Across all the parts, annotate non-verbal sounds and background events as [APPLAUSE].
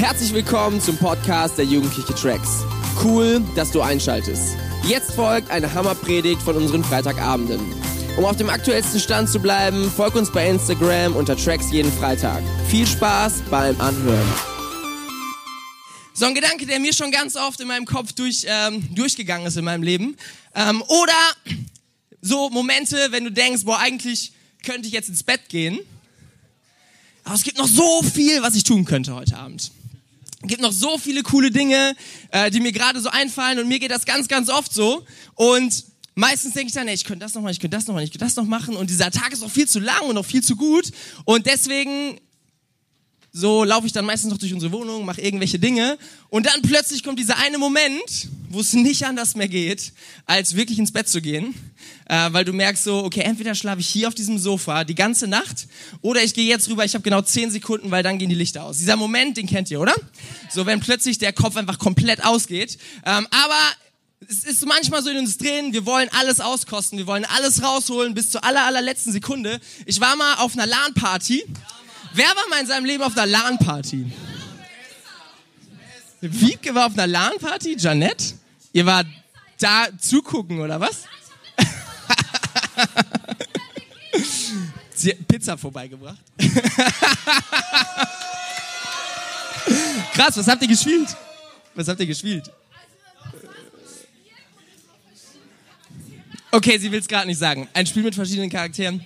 Herzlich willkommen zum Podcast der Jugendliche Tracks. Cool, dass du einschaltest. Jetzt folgt eine Hammerpredigt von unseren Freitagabenden. Um auf dem aktuellsten Stand zu bleiben, folg uns bei Instagram unter Tracks jeden Freitag. Viel Spaß beim Anhören. So ein Gedanke, der mir schon ganz oft in meinem Kopf durch, ähm, durchgegangen ist in meinem Leben. Ähm, oder so Momente, wenn du denkst, boah, eigentlich könnte ich jetzt ins Bett gehen. Aber es gibt noch so viel, was ich tun könnte heute Abend. Es gibt noch so viele coole Dinge, äh, die mir gerade so einfallen und mir geht das ganz, ganz oft so. Und meistens denke ich dann, ey, ich könnte das noch mal, ich könnte das noch mal, ich könnte das noch machen und dieser Tag ist noch viel zu lang und noch viel zu gut und deswegen so laufe ich dann meistens noch durch unsere Wohnung, mache irgendwelche Dinge und dann plötzlich kommt dieser eine Moment, wo es nicht anders mehr geht, als wirklich ins Bett zu gehen, äh, weil du merkst so, okay, entweder schlafe ich hier auf diesem Sofa die ganze Nacht oder ich gehe jetzt rüber, ich habe genau zehn Sekunden, weil dann gehen die Lichter aus. Dieser Moment, den kennt ihr, oder? So, wenn plötzlich der Kopf einfach komplett ausgeht. Ähm, aber es ist manchmal so in uns drin, wir wollen alles auskosten, wir wollen alles rausholen bis zur aller, allerletzten Sekunde. Ich war mal auf einer LAN-Party. Wer war mal in seinem Leben auf einer LAN-Party? Wiebke war auf einer LAN-Party? Janette? Ihr wart da zugucken, oder was? [LAUGHS] Sie hat Pizza vorbeigebracht. [LAUGHS] Krass, was habt ihr gespielt? Was habt ihr gespielt? Okay, sie will es gerade nicht sagen. Ein Spiel mit verschiedenen Charakteren.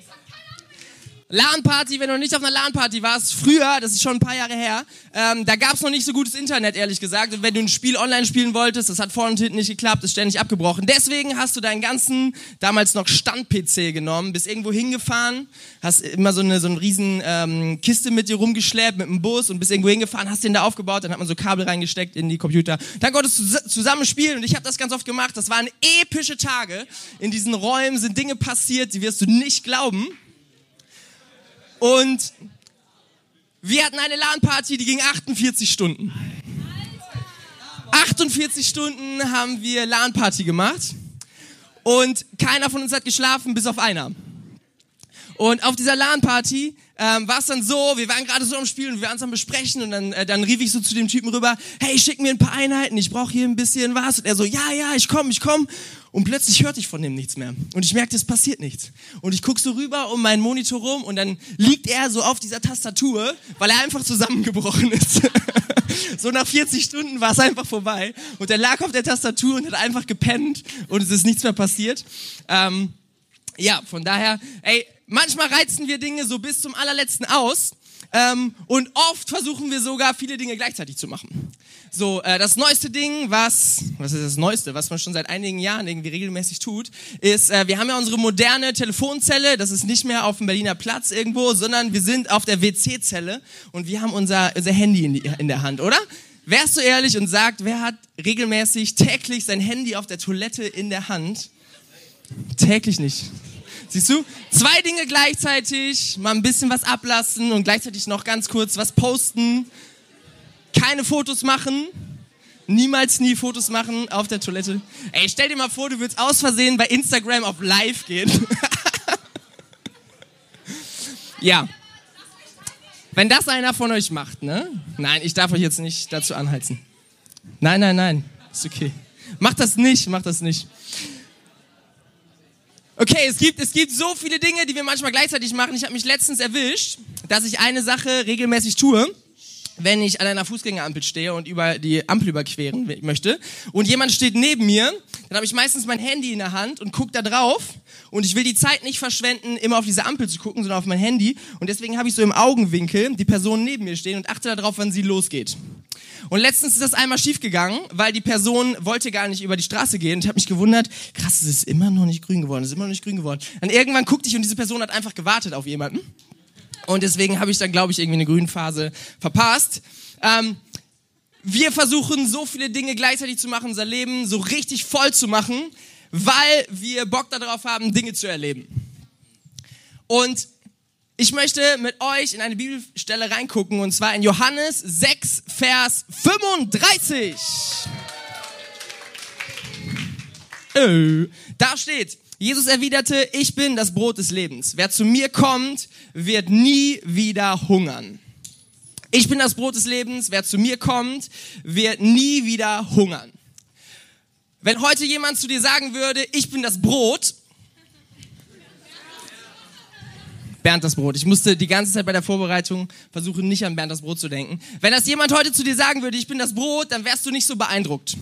LAN-Party, wenn du nicht auf einer LAN-Party warst, früher, das ist schon ein paar Jahre her, ähm, da gab es noch nicht so gutes Internet, ehrlich gesagt. Und wenn du ein Spiel online spielen wolltest, das hat vorne und hinten nicht geklappt, ist ständig abgebrochen. Deswegen hast du deinen ganzen, damals noch Stand-PC genommen, bist irgendwo hingefahren, hast immer so eine, so eine riesen ähm, Kiste mit dir rumgeschleppt, mit einem Bus und bist irgendwo hingefahren, hast den da aufgebaut, dann hat man so Kabel reingesteckt in die Computer. Dann konntest du zusammen spielen und ich habe das ganz oft gemacht. Das waren epische Tage. In diesen Räumen sind Dinge passiert, die wirst du nicht glauben. Und wir hatten eine LAN-Party, die ging 48 Stunden. 48 Stunden haben wir LAN-Party gemacht und keiner von uns hat geschlafen, bis auf einer. Und auf dieser LAN-Party ähm, war es dann so, wir waren gerade so am Spiel und wir waren es am Besprechen und dann, äh, dann rief ich so zu dem Typen rüber, hey, schick mir ein paar Einheiten, ich brauche hier ein bisschen was. Und er so, ja, ja, ich komm, ich komm. Und plötzlich hörte ich von dem nichts mehr. Und ich merkte, es passiert nichts. Und ich guck so rüber um meinen Monitor rum und dann liegt er so auf dieser Tastatur, weil er einfach zusammengebrochen ist. [LAUGHS] so nach 40 Stunden war es einfach vorbei. Und er lag auf der Tastatur und hat einfach gepennt und es ist nichts mehr passiert. Ähm, ja, von daher, ey, manchmal reizen wir Dinge so bis zum allerletzten aus. Ähm, und oft versuchen wir sogar viele Dinge gleichzeitig zu machen. So, äh, das neueste Ding, was, was ist das Neueste, was man schon seit einigen Jahren irgendwie regelmäßig tut, ist, äh, wir haben ja unsere moderne Telefonzelle, das ist nicht mehr auf dem Berliner Platz irgendwo, sondern wir sind auf der WC-Zelle und wir haben unser, unser Handy in, die, in der Hand, oder? Wärst du ehrlich und sagt, wer hat regelmäßig täglich sein Handy auf der Toilette in der Hand? Täglich nicht. Siehst du? Zwei Dinge gleichzeitig, mal ein bisschen was ablassen und gleichzeitig noch ganz kurz was posten. Keine Fotos machen. Niemals nie Fotos machen auf der Toilette. Ey, stell dir mal vor, du würdest aus Versehen bei Instagram auf Live gehen. [LAUGHS] ja. Wenn das einer von euch macht, ne? Nein, ich darf euch jetzt nicht dazu anheizen. Nein, nein, nein. Ist okay. Macht das nicht, macht das nicht. Okay, es gibt, es gibt so viele Dinge, die wir manchmal gleichzeitig machen. Ich habe mich letztens erwischt, dass ich eine Sache regelmäßig tue, wenn ich an einer Fußgängerampel stehe und über die Ampel überqueren möchte und jemand steht neben mir, dann habe ich meistens mein Handy in der Hand und gucke da drauf und ich will die Zeit nicht verschwenden, immer auf diese Ampel zu gucken, sondern auf mein Handy und deswegen habe ich so im Augenwinkel die Person neben mir stehen und achte darauf, wann sie losgeht. Und letztens ist das einmal schiefgegangen, weil die Person wollte gar nicht über die Straße gehen. Und ich habe mich gewundert, krass, es ist immer noch nicht grün geworden, es ist immer noch nicht grün geworden. Dann irgendwann guckte ich und diese Person hat einfach gewartet auf jemanden. Und deswegen habe ich dann, glaube ich, irgendwie eine Grünphase verpasst. Ähm, wir versuchen so viele Dinge gleichzeitig zu machen, unser Leben so richtig voll zu machen, weil wir Bock darauf haben, Dinge zu erleben. Und ich möchte mit euch in eine Bibelstelle reingucken und zwar in Johannes 6, Vers 35. Äh, da steht, Jesus erwiderte, ich bin das Brot des Lebens. Wer zu mir kommt, wird nie wieder hungern. Ich bin das Brot des Lebens, wer zu mir kommt, wird nie wieder hungern. Wenn heute jemand zu dir sagen würde, ich bin das Brot, Bernd das Brot. Ich musste die ganze Zeit bei der Vorbereitung versuchen, nicht an Bernd das Brot zu denken. Wenn das jemand heute zu dir sagen würde, ich bin das Brot, dann wärst du nicht so beeindruckt.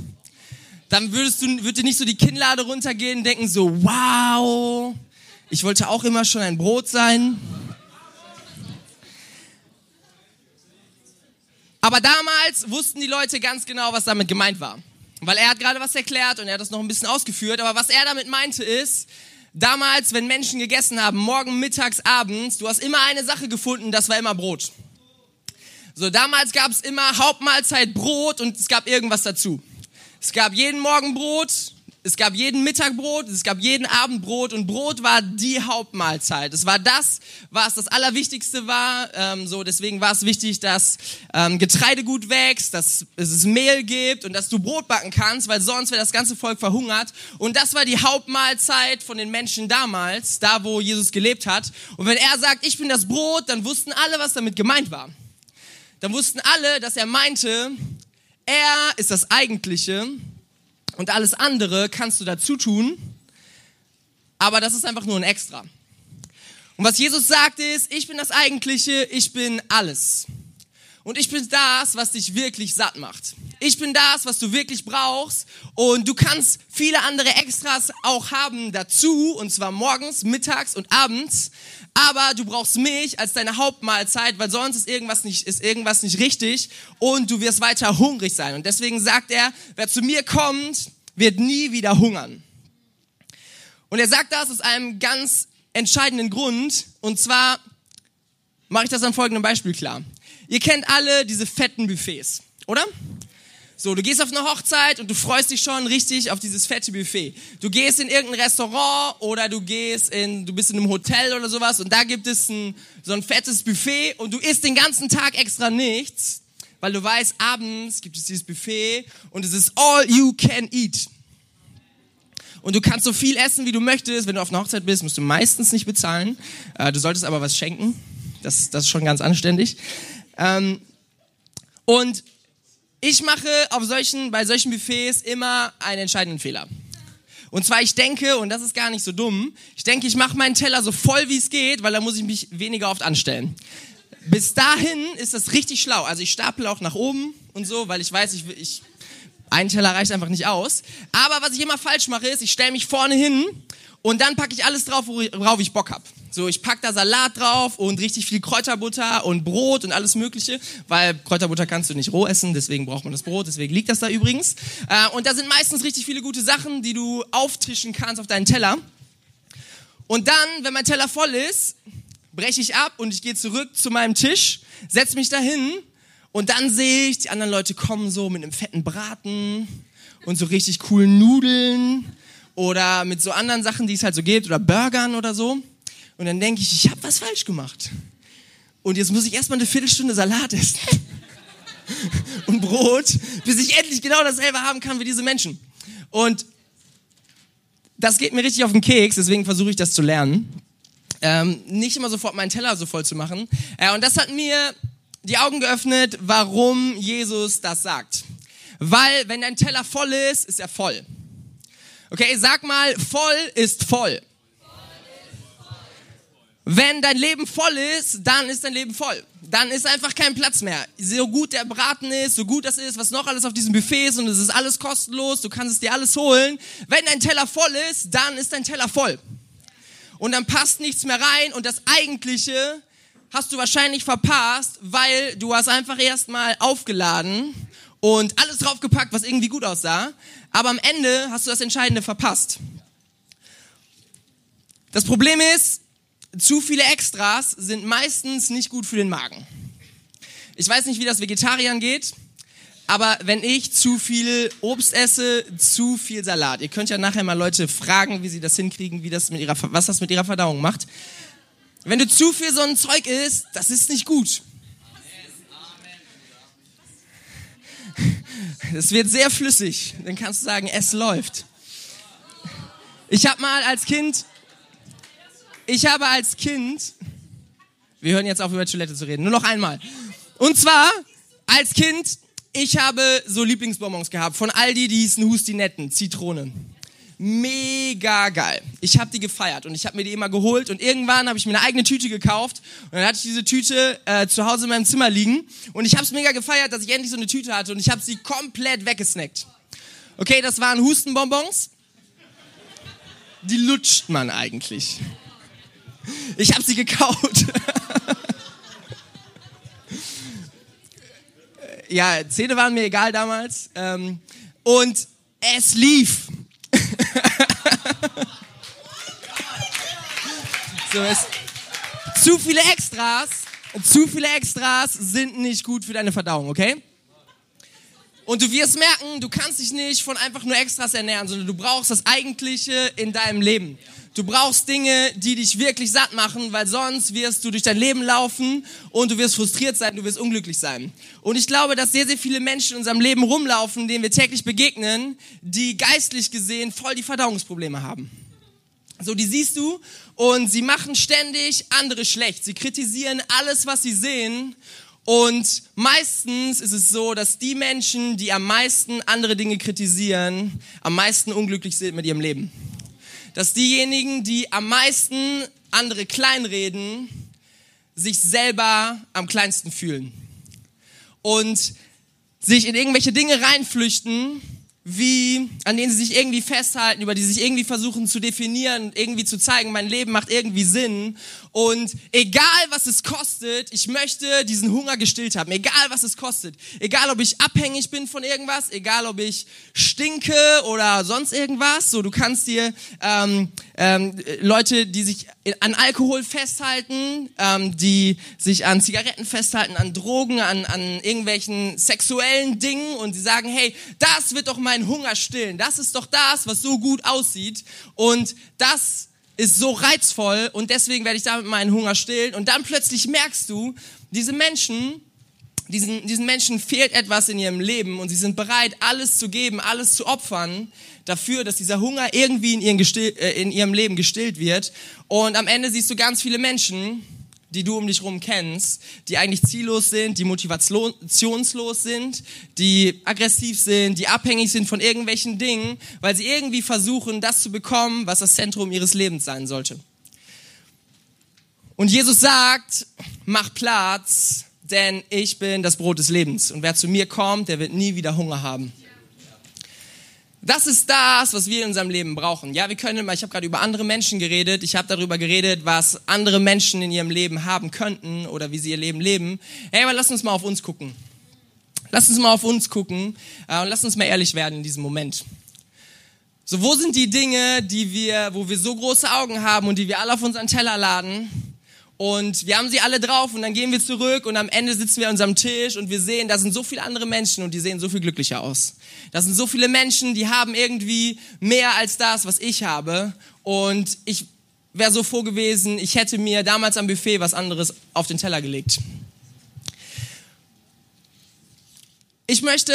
Dann würdest du, würde dir nicht so die Kinnlade runtergehen und denken so, wow, ich wollte auch immer schon ein Brot sein. Aber damals wussten die Leute ganz genau, was damit gemeint war. Weil er hat gerade was erklärt und er hat das noch ein bisschen ausgeführt. Aber was er damit meinte ist, damals, wenn Menschen gegessen haben, morgen, mittags, abends, du hast immer eine Sache gefunden, das war immer Brot. So, damals gab es immer Hauptmahlzeit Brot und es gab irgendwas dazu. Es gab jeden Morgen Brot, es gab jeden Mittag Brot, es gab jeden Abend Brot und Brot war die Hauptmahlzeit. Es war das, was das Allerwichtigste war. Ähm, so deswegen war es wichtig, dass ähm, Getreide gut wächst, dass es Mehl gibt und dass du Brot backen kannst, weil sonst wäre das ganze Volk verhungert. Und das war die Hauptmahlzeit von den Menschen damals, da wo Jesus gelebt hat. Und wenn er sagt, ich bin das Brot, dann wussten alle, was damit gemeint war. Dann wussten alle, dass er meinte, er ist das Eigentliche und alles andere kannst du dazu tun, aber das ist einfach nur ein Extra. Und was Jesus sagt ist, ich bin das Eigentliche, ich bin alles. Und ich bin das, was dich wirklich satt macht. Ich bin das, was du wirklich brauchst. Und du kannst viele andere Extras auch haben dazu, und zwar morgens, mittags und abends. Aber du brauchst mich als deine Hauptmahlzeit, weil sonst ist irgendwas nicht, ist irgendwas nicht richtig und du wirst weiter hungrig sein. Und deswegen sagt er, wer zu mir kommt, wird nie wieder hungern. Und er sagt das aus einem ganz entscheidenden Grund. Und zwar mache ich das an folgendem Beispiel klar. Ihr kennt alle diese fetten Buffets, oder? So, du gehst auf eine Hochzeit und du freust dich schon richtig auf dieses fette Buffet. Du gehst in irgendein Restaurant oder du gehst in, du bist in einem Hotel oder sowas und da gibt es ein, so ein fettes Buffet und du isst den ganzen Tag extra nichts, weil du weißt, abends gibt es dieses Buffet und es ist all you can eat. Und du kannst so viel essen, wie du möchtest. Wenn du auf einer Hochzeit bist, musst du meistens nicht bezahlen. Äh, du solltest aber was schenken. Das, das ist schon ganz anständig. Ähm, und ich mache auf solchen, bei solchen Buffets immer einen entscheidenden Fehler. Und zwar, ich denke, und das ist gar nicht so dumm, ich denke, ich mache meinen Teller so voll wie es geht, weil da muss ich mich weniger oft anstellen. Bis dahin ist das richtig schlau. Also ich stapel auch nach oben und so, weil ich weiß, ich, ich ein Teller reicht einfach nicht aus. Aber was ich immer falsch mache, ist, ich stelle mich vorne hin und dann packe ich alles drauf, worauf ich Bock hab. So, ich pack da Salat drauf und richtig viel Kräuterbutter und Brot und alles Mögliche, weil Kräuterbutter kannst du nicht roh essen, deswegen braucht man das Brot, deswegen liegt das da übrigens. Äh, und da sind meistens richtig viele gute Sachen, die du auftischen kannst auf deinen Teller. Und dann, wenn mein Teller voll ist, breche ich ab und ich gehe zurück zu meinem Tisch, setze mich dahin und dann sehe ich, die anderen Leute kommen so mit einem fetten Braten und so richtig coolen Nudeln oder mit so anderen Sachen, die es halt so gibt, oder Burgern oder so. Und dann denke ich, ich habe was falsch gemacht. Und jetzt muss ich erstmal eine Viertelstunde Salat essen [LAUGHS] und Brot, bis ich endlich genau dasselbe haben kann wie diese Menschen. Und das geht mir richtig auf den Keks, deswegen versuche ich das zu lernen. Ähm, nicht immer sofort meinen Teller so voll zu machen. Äh, und das hat mir die Augen geöffnet, warum Jesus das sagt. Weil, wenn dein Teller voll ist, ist er voll. Okay, sag mal, voll ist voll. Wenn dein Leben voll ist, dann ist dein Leben voll. Dann ist einfach kein Platz mehr. So gut der Braten ist, so gut das ist, was noch alles auf diesem Buffet ist und es ist alles kostenlos, du kannst es dir alles holen. Wenn dein Teller voll ist, dann ist dein Teller voll. Und dann passt nichts mehr rein und das Eigentliche hast du wahrscheinlich verpasst, weil du hast einfach erstmal aufgeladen und alles draufgepackt, was irgendwie gut aussah. Aber am Ende hast du das Entscheidende verpasst. Das Problem ist, zu viele Extras sind meistens nicht gut für den Magen. Ich weiß nicht, wie das Vegetariern geht, aber wenn ich zu viel Obst esse, zu viel Salat. Ihr könnt ja nachher mal Leute fragen, wie sie das hinkriegen, wie das mit ihrer, was das mit ihrer Verdauung macht. Wenn du zu viel so ein Zeug isst, das ist nicht gut. [LAUGHS] Es wird sehr flüssig. Dann kannst du sagen, es läuft. Ich habe mal als Kind, ich habe als Kind, wir hören jetzt auf über Toilette zu reden, nur noch einmal. Und zwar, als Kind, ich habe so Lieblingsbonbons gehabt von Aldi, die hießen Hustinetten, Zitrone. Mega geil. Ich habe die gefeiert und ich habe mir die immer geholt und irgendwann habe ich mir eine eigene Tüte gekauft und dann hatte ich diese Tüte äh, zu Hause in meinem Zimmer liegen und ich habe es mega gefeiert, dass ich endlich so eine Tüte hatte und ich habe sie komplett weggesnackt. Okay, das waren Hustenbonbons. Die lutscht man eigentlich. Ich habe sie gekaut. [LAUGHS] ja, Zähne waren mir egal damals. Ähm, und es lief. [LAUGHS] so, es, zu viele Extras, zu viele Extras sind nicht gut für deine Verdauung, okay? Und du wirst merken, du kannst dich nicht von einfach nur Extras ernähren, sondern du brauchst das Eigentliche in deinem Leben. Du brauchst Dinge, die dich wirklich satt machen, weil sonst wirst du durch dein Leben laufen und du wirst frustriert sein, du wirst unglücklich sein. Und ich glaube, dass sehr, sehr viele Menschen in unserem Leben rumlaufen, denen wir täglich begegnen, die geistlich gesehen voll die Verdauungsprobleme haben. So, die siehst du und sie machen ständig andere schlecht. Sie kritisieren alles, was sie sehen und meistens ist es so, dass die Menschen, die am meisten andere Dinge kritisieren, am meisten unglücklich sind mit ihrem Leben dass diejenigen, die am meisten andere kleinreden, sich selber am kleinsten fühlen und sich in irgendwelche Dinge reinflüchten, wie, an denen sie sich irgendwie festhalten, über die sie sich irgendwie versuchen zu definieren, irgendwie zu zeigen, mein Leben macht irgendwie Sinn. Und egal was es kostet, ich möchte diesen Hunger gestillt haben. Egal was es kostet. Egal ob ich abhängig bin von irgendwas, egal ob ich stinke oder sonst irgendwas. So, du kannst dir ähm, ähm, Leute, die sich an Alkohol festhalten, ähm, die sich an Zigaretten festhalten, an Drogen, an, an irgendwelchen sexuellen Dingen und sie sagen, hey, das wird doch meinen Hunger stillen. Das ist doch das, was so gut aussieht und das ist so reizvoll und deswegen werde ich damit meinen Hunger stillen. Und dann plötzlich merkst du, diese Menschen, diesen, diesen Menschen fehlt etwas in ihrem Leben und sie sind bereit, alles zu geben, alles zu opfern dafür, dass dieser Hunger irgendwie in, ihren gestill, äh, in ihrem Leben gestillt wird. Und am Ende siehst du ganz viele Menschen, die du um dich herum kennst, die eigentlich ziellos sind, die motivationslos sind, die aggressiv sind, die abhängig sind von irgendwelchen Dingen, weil sie irgendwie versuchen, das zu bekommen, was das Zentrum ihres Lebens sein sollte. Und Jesus sagt, mach Platz, denn ich bin das Brot des Lebens. Und wer zu mir kommt, der wird nie wieder Hunger haben. Das ist das, was wir in unserem Leben brauchen. Ja, wir können immer, ich habe gerade über andere Menschen geredet, ich habe darüber geredet, was andere Menschen in ihrem Leben haben könnten oder wie sie ihr Leben leben. Hey, aber lass uns mal auf uns gucken. Lass uns mal auf uns gucken äh, und lass uns mal ehrlich werden in diesem Moment. So, wo sind die Dinge, die wir, wo wir so große Augen haben und die wir alle auf unseren Teller laden und wir haben sie alle drauf und dann gehen wir zurück und am Ende sitzen wir an unserem Tisch und wir sehen, da sind so viele andere Menschen und die sehen so viel glücklicher aus. Da sind so viele Menschen, die haben irgendwie mehr als das, was ich habe. Und ich wäre so froh gewesen, ich hätte mir damals am Buffet was anderes auf den Teller gelegt. Ich möchte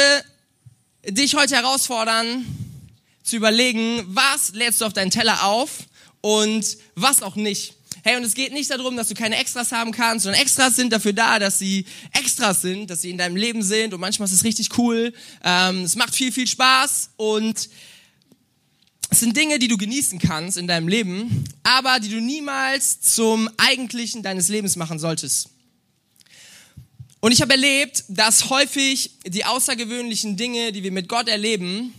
dich heute herausfordern, zu überlegen, was lädst du auf deinen Teller auf und was auch nicht. Hey, und es geht nicht darum, dass du keine Extras haben kannst, sondern Extras sind dafür da, dass sie Extras sind, dass sie in deinem Leben sind und manchmal ist es richtig cool. Ähm, es macht viel, viel Spaß und es sind Dinge, die du genießen kannst in deinem Leben, aber die du niemals zum Eigentlichen deines Lebens machen solltest. Und ich habe erlebt, dass häufig die außergewöhnlichen Dinge, die wir mit Gott erleben,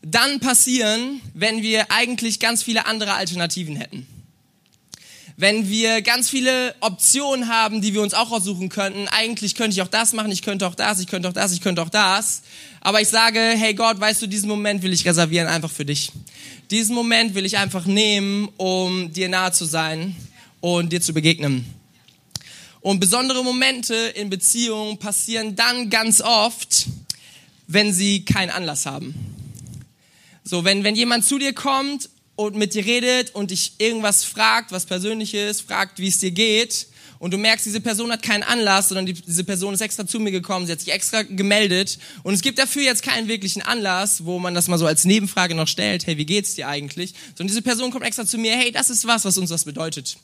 dann passieren, wenn wir eigentlich ganz viele andere Alternativen hätten wenn wir ganz viele Optionen haben, die wir uns auch aussuchen könnten. Eigentlich könnte ich auch das machen, ich könnte auch das, ich könnte auch das, ich könnte auch das. Aber ich sage, hey Gott, weißt du, diesen Moment will ich reservieren einfach für dich. Diesen Moment will ich einfach nehmen, um dir nahe zu sein und dir zu begegnen. Und besondere Momente in Beziehungen passieren dann ganz oft, wenn sie keinen Anlass haben. So, wenn, wenn jemand zu dir kommt und mit dir redet und dich irgendwas fragt, was persönliches, fragt, wie es dir geht, und du merkst, diese Person hat keinen Anlass, sondern die, diese Person ist extra zu mir gekommen, sie hat sich extra gemeldet und es gibt dafür jetzt keinen wirklichen Anlass, wo man das mal so als Nebenfrage noch stellt, hey, wie geht's dir eigentlich? Sondern diese Person kommt extra zu mir, hey, das ist was, was uns was bedeutet.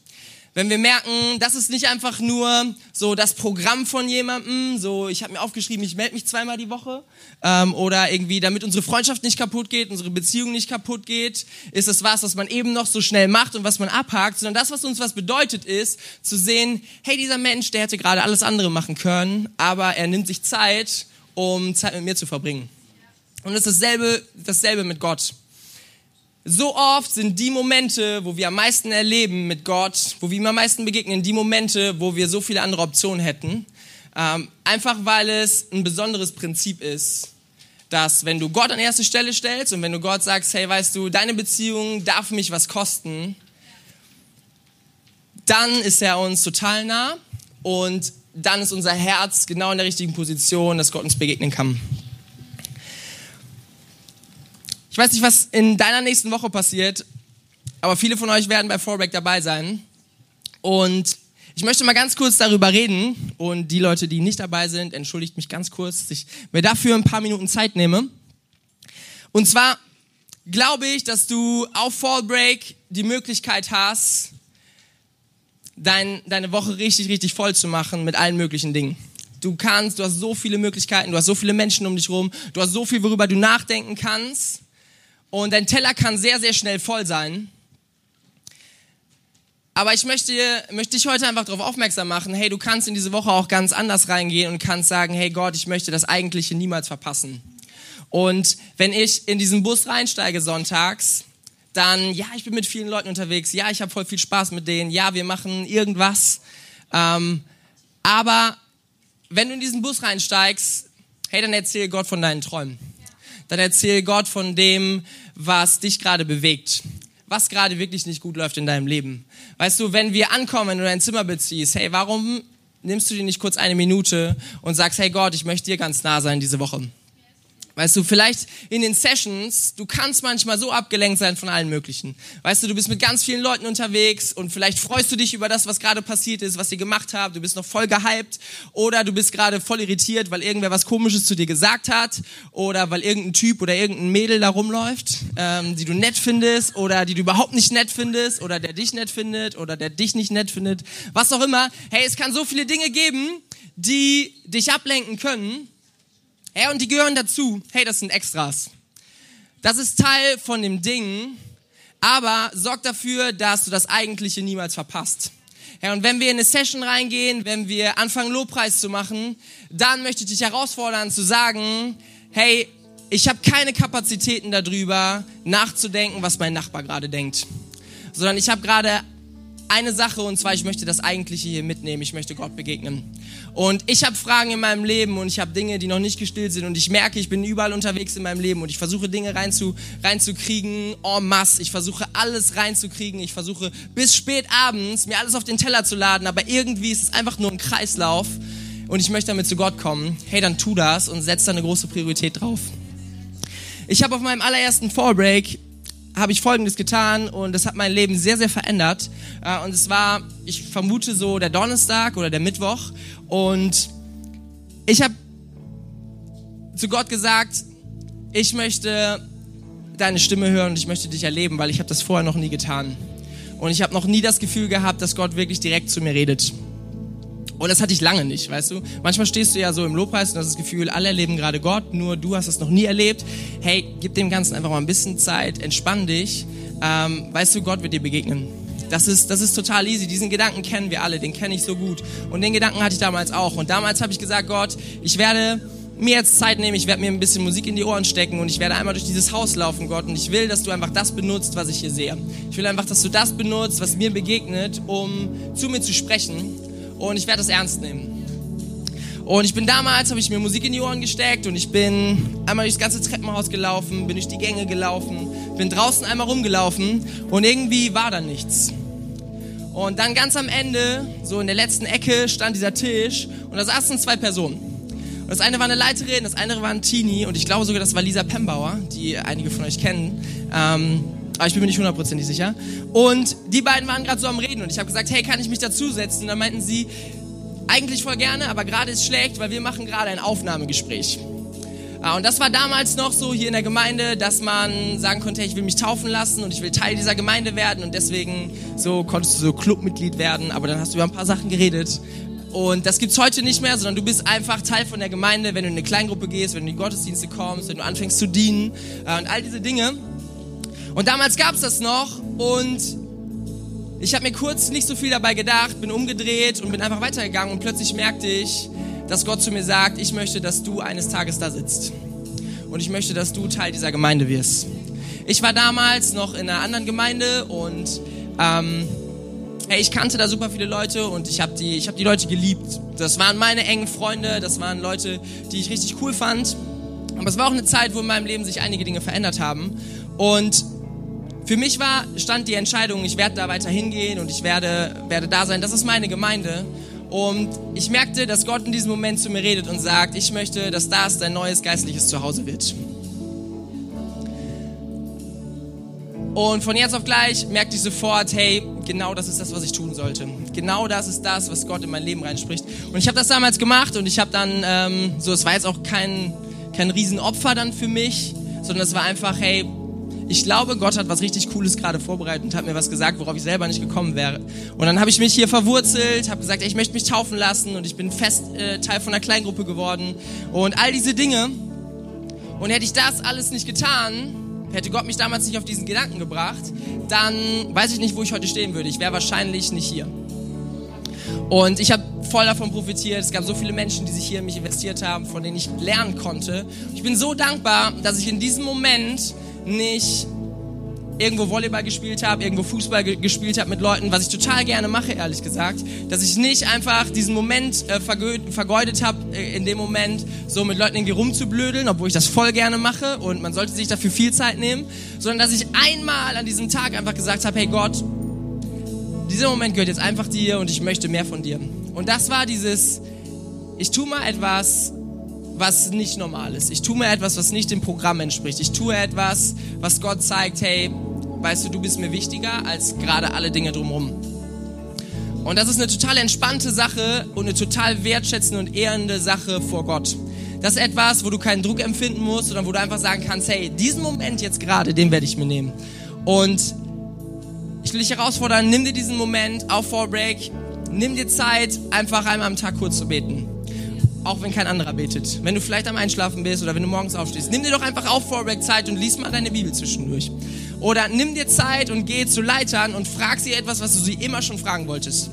Wenn wir merken, das ist nicht einfach nur so das Programm von jemandem, so ich habe mir aufgeschrieben, ich melde mich zweimal die Woche, ähm, oder irgendwie, damit unsere Freundschaft nicht kaputt geht, unsere Beziehung nicht kaputt geht, ist es was, was man eben noch so schnell macht und was man abhakt, sondern das, was uns was bedeutet, ist zu sehen, hey, dieser Mensch, der hätte gerade alles andere machen können, aber er nimmt sich Zeit, um Zeit mit mir zu verbringen. Und es ist dasselbe, dasselbe mit Gott. So oft sind die Momente, wo wir am meisten erleben mit Gott, wo wir ihm am meisten begegnen, die Momente, wo wir so viele andere Optionen hätten. Ähm, einfach weil es ein besonderes Prinzip ist, dass wenn du Gott an erste Stelle stellst und wenn du Gott sagst, hey, weißt du, deine Beziehung darf mich was kosten, dann ist er uns total nah und dann ist unser Herz genau in der richtigen Position, dass Gott uns begegnen kann. Ich weiß nicht, was in deiner nächsten Woche passiert, aber viele von euch werden bei Fallback dabei sein. Und ich möchte mal ganz kurz darüber reden. Und die Leute, die nicht dabei sind, entschuldigt mich ganz kurz, dass ich mir dafür ein paar Minuten Zeit nehme. Und zwar glaube ich, dass du auf Fallbreak die Möglichkeit hast, dein, deine Woche richtig, richtig voll zu machen mit allen möglichen Dingen. Du kannst, du hast so viele Möglichkeiten, du hast so viele Menschen um dich rum, du hast so viel, worüber du nachdenken kannst. Und dein Teller kann sehr, sehr schnell voll sein. Aber ich möchte, möchte dich heute einfach darauf aufmerksam machen, hey, du kannst in diese Woche auch ganz anders reingehen und kannst sagen, hey Gott, ich möchte das Eigentliche niemals verpassen. Und wenn ich in diesen Bus reinsteige sonntags, dann, ja, ich bin mit vielen Leuten unterwegs, ja, ich habe voll viel Spaß mit denen, ja, wir machen irgendwas. Ähm, aber wenn du in diesen Bus reinsteigst, hey, dann erzähl Gott von deinen Träumen. Dann erzähl Gott von dem, was dich gerade bewegt, was gerade wirklich nicht gut läuft in deinem Leben. Weißt du, wenn wir ankommen und dein Zimmer beziehst, hey, warum nimmst du dir nicht kurz eine Minute und sagst, hey Gott, ich möchte dir ganz nah sein diese Woche? Weißt du, vielleicht in den Sessions, du kannst manchmal so abgelenkt sein von allen möglichen. Weißt du, du bist mit ganz vielen Leuten unterwegs und vielleicht freust du dich über das, was gerade passiert ist, was ihr gemacht habt. Du bist noch voll gehypt oder du bist gerade voll irritiert, weil irgendwer was Komisches zu dir gesagt hat oder weil irgendein Typ oder irgendein Mädel da rumläuft, ähm, die du nett findest oder die du überhaupt nicht nett findest oder der dich nett findet oder der dich nicht nett findet. Was auch immer. Hey, es kann so viele Dinge geben, die dich ablenken können Hey, und die gehören dazu. Hey, das sind Extras. Das ist Teil von dem Ding, aber sorg dafür, dass du das Eigentliche niemals verpasst. Hey, und wenn wir in eine Session reingehen, wenn wir anfangen Lobpreis zu machen, dann möchte ich dich herausfordern zu sagen, hey, ich habe keine Kapazitäten darüber, nachzudenken, was mein Nachbar gerade denkt, sondern ich habe gerade eine Sache und zwar, ich möchte das Eigentliche hier mitnehmen. Ich möchte Gott begegnen. Und ich habe Fragen in meinem Leben und ich habe Dinge, die noch nicht gestillt sind und ich merke, ich bin überall unterwegs in meinem Leben und ich versuche Dinge reinzu, reinzukriegen en masse. Ich versuche alles reinzukriegen. Ich versuche bis spät abends mir alles auf den Teller zu laden, aber irgendwie ist es einfach nur ein Kreislauf und ich möchte damit zu Gott kommen. Hey, dann tu das und setz da eine große Priorität drauf. Ich habe auf meinem allerersten Fallbreak habe ich Folgendes getan und das hat mein Leben sehr, sehr verändert. Äh, und es war, ich vermute so der Donnerstag oder der Mittwoch und ich habe zu Gott gesagt, ich möchte deine Stimme hören und ich möchte dich erleben, weil ich habe das vorher noch nie getan. Und ich habe noch nie das Gefühl gehabt, dass Gott wirklich direkt zu mir redet. Und das hatte ich lange nicht, weißt du? Manchmal stehst du ja so im Lobpreis und hast das Gefühl, alle erleben gerade Gott, nur du hast es noch nie erlebt. Hey, gib dem Ganzen einfach mal ein bisschen Zeit, entspann dich. Ähm, weißt du, Gott wird dir begegnen. Das ist, das ist total easy. Diesen Gedanken kennen wir alle, den kenne ich so gut. Und den Gedanken hatte ich damals auch. Und damals habe ich gesagt, Gott, ich werde mir jetzt Zeit nehmen, ich werde mir ein bisschen Musik in die Ohren stecken und ich werde einmal durch dieses Haus laufen, Gott. Und ich will, dass du einfach das benutzt, was ich hier sehe. Ich will einfach, dass du das benutzt, was mir begegnet, um zu mir zu sprechen und ich werde das ernst nehmen. Und ich bin damals, habe ich mir Musik in die Ohren gesteckt und ich bin einmal durchs ganze Treppenhaus gelaufen, bin durch die Gänge gelaufen, bin draußen einmal rumgelaufen und irgendwie war da nichts. Und dann ganz am Ende, so in der letzten Ecke, stand dieser Tisch und da saßen zwei Personen. Und das eine war eine Leiterin, das andere war ein Teenie und ich glaube sogar, das war Lisa Pembauer, die einige von euch kennen. Ähm, aber ich bin mir nicht hundertprozentig sicher. Und die beiden waren gerade so am Reden und ich habe gesagt, hey, kann ich mich dazusetzen? Und dann meinten sie, eigentlich voll gerne, aber gerade ist schlecht, weil wir machen gerade ein Aufnahmegespräch. Ah, und das war damals noch so hier in der Gemeinde, dass man sagen konnte, hey, ich will mich taufen lassen und ich will Teil dieser Gemeinde werden und deswegen so konntest du so Clubmitglied werden, aber dann hast du über ein paar Sachen geredet. Und das gibt's heute nicht mehr, sondern du bist einfach Teil von der Gemeinde, wenn du in eine Kleingruppe gehst, wenn du in die Gottesdienste kommst, wenn du anfängst zu dienen äh, und all diese Dinge. Und damals gab's das noch und ich habe mir kurz nicht so viel dabei gedacht, bin umgedreht und bin einfach weitergegangen und plötzlich merkte ich, dass Gott zu mir sagt, ich möchte, dass du eines Tages da sitzt. Und ich möchte, dass du Teil dieser Gemeinde wirst. Ich war damals noch in einer anderen Gemeinde und ähm, hey, ich kannte da super viele Leute und ich habe die, ich hab die Leute geliebt. Das waren meine engen Freunde, das waren Leute, die ich richtig cool fand. Aber es war auch eine Zeit, wo in meinem Leben sich einige Dinge verändert haben. Und für mich war, stand die Entscheidung, ich werde da weiter hingehen und ich werde, werde da sein. Das ist meine Gemeinde. Und ich merkte, dass Gott in diesem Moment zu mir redet und sagt, ich möchte, dass das dein neues geistliches Zuhause wird. Und von jetzt auf gleich merkte ich sofort, hey, genau das ist das, was ich tun sollte. Genau das ist das, was Gott in mein Leben reinspricht. Und ich habe das damals gemacht und ich habe dann, ähm, so, es war jetzt auch kein, kein Riesenopfer dann für mich, sondern es war einfach, hey, ich glaube, Gott hat was richtig Cooles gerade vorbereitet und hat mir was gesagt, worauf ich selber nicht gekommen wäre. Und dann habe ich mich hier verwurzelt, habe gesagt, ey, ich möchte mich taufen lassen und ich bin fest äh, Teil von einer Kleingruppe geworden und all diese Dinge. Und hätte ich das alles nicht getan, hätte Gott mich damals nicht auf diesen Gedanken gebracht, dann weiß ich nicht, wo ich heute stehen würde. Ich wäre wahrscheinlich nicht hier. Und ich habe voll davon profitiert. Es gab so viele Menschen, die sich hier in mich investiert haben, von denen ich lernen konnte. Ich bin so dankbar, dass ich in diesem Moment nicht irgendwo Volleyball gespielt habe, irgendwo Fußball ge gespielt habe mit Leuten, was ich total gerne mache, ehrlich gesagt, dass ich nicht einfach diesen Moment äh, vergeudet habe, äh, in dem Moment so mit Leuten irgendwie rumzublödeln, obwohl ich das voll gerne mache und man sollte sich dafür viel Zeit nehmen, sondern dass ich einmal an diesem Tag einfach gesagt habe, hey Gott, dieser Moment gehört jetzt einfach dir und ich möchte mehr von dir. Und das war dieses, ich tue mal etwas, was nicht normal ist. Ich tue mir etwas, was nicht dem Programm entspricht. Ich tue etwas, was Gott zeigt, hey, weißt du, du bist mir wichtiger als gerade alle Dinge drumherum. Und das ist eine total entspannte Sache und eine total wertschätzende und ehrende Sache vor Gott. Das ist etwas, wo du keinen Druck empfinden musst, sondern wo du einfach sagen kannst, hey, diesen Moment jetzt gerade, den werde ich mir nehmen. Und ich will dich herausfordern, nimm dir diesen Moment auf Fall Break, nimm dir Zeit, einfach einmal am Tag kurz zu beten auch wenn kein anderer betet. Wenn du vielleicht am Einschlafen bist oder wenn du morgens aufstehst, nimm dir doch einfach auf Vorwerk Zeit und lies mal deine Bibel zwischendurch. Oder nimm dir Zeit und geh zu Leitern und frag sie etwas, was du sie immer schon fragen wolltest.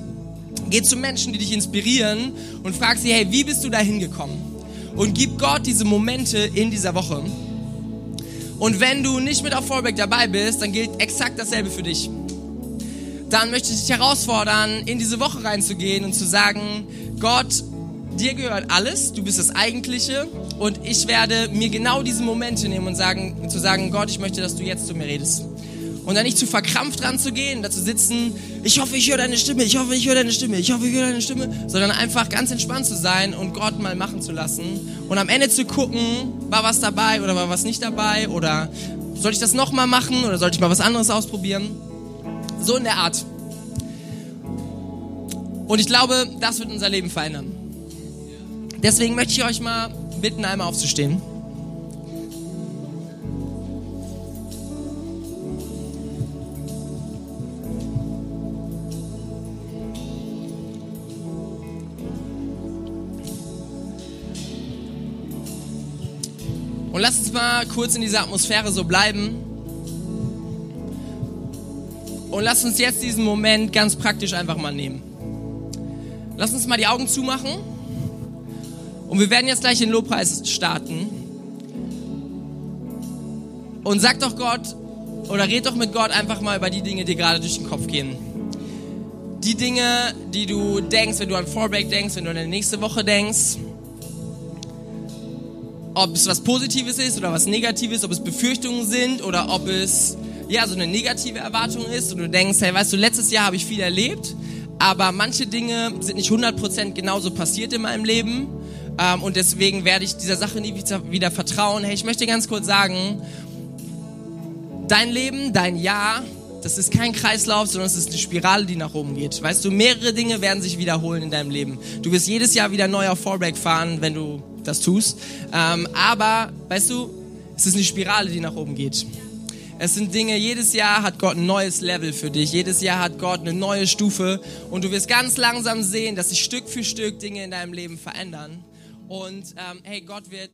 Geh zu Menschen, die dich inspirieren und frag sie, hey, wie bist du da hingekommen? Und gib Gott diese Momente in dieser Woche. Und wenn du nicht mit auf Vorbeck dabei bist, dann gilt exakt dasselbe für dich. Dann möchte ich dich herausfordern, in diese Woche reinzugehen und zu sagen, Gott, dir gehört alles, du bist das Eigentliche und ich werde mir genau diese Momente nehmen und sagen, zu sagen, Gott, ich möchte, dass du jetzt zu mir redest. Und dann nicht zu verkrampft ranzugehen, da zu sitzen, ich hoffe, ich höre deine Stimme, ich hoffe, ich höre deine Stimme, ich hoffe, ich höre deine Stimme, sondern einfach ganz entspannt zu sein und Gott mal machen zu lassen und am Ende zu gucken, war was dabei oder war was nicht dabei oder soll ich das nochmal machen oder sollte ich mal was anderes ausprobieren? So in der Art. Und ich glaube, das wird unser Leben verändern. Deswegen möchte ich euch mal bitten, einmal aufzustehen. Und lasst uns mal kurz in dieser Atmosphäre so bleiben. Und lasst uns jetzt diesen Moment ganz praktisch einfach mal nehmen. Lasst uns mal die Augen zumachen. Und wir werden jetzt gleich den Lobpreis starten. Und sag doch Gott oder red doch mit Gott einfach mal über die Dinge, die gerade durch den Kopf gehen. Die Dinge, die du denkst, wenn du an Fallback denkst, wenn du an die nächste Woche denkst. Ob es was Positives ist oder was Negatives, ob es Befürchtungen sind oder ob es ja so eine negative Erwartung ist und du denkst, hey, weißt du, letztes Jahr habe ich viel erlebt, aber manche Dinge sind nicht 100% genauso passiert in meinem Leben ähm, und deswegen werde ich dieser Sache nie wieder, vertrauen. Hey, ich möchte ganz kurz sagen, dein Leben, dein Jahr, das ist kein Kreislauf, sondern es ist eine Spirale, die nach oben geht. Weißt du, mehrere Dinge werden sich wiederholen in deinem Leben. Du wirst jedes Jahr wieder neu auf Fallback fahren, wenn du das tust. Ähm, aber, weißt du, es ist eine Spirale, die nach oben geht. Es sind Dinge, jedes Jahr hat Gott ein neues Level für dich. Jedes Jahr hat Gott eine neue Stufe. Und du wirst ganz langsam sehen, dass sich Stück für Stück Dinge in deinem Leben verändern. Und ähm, hey, Gott wird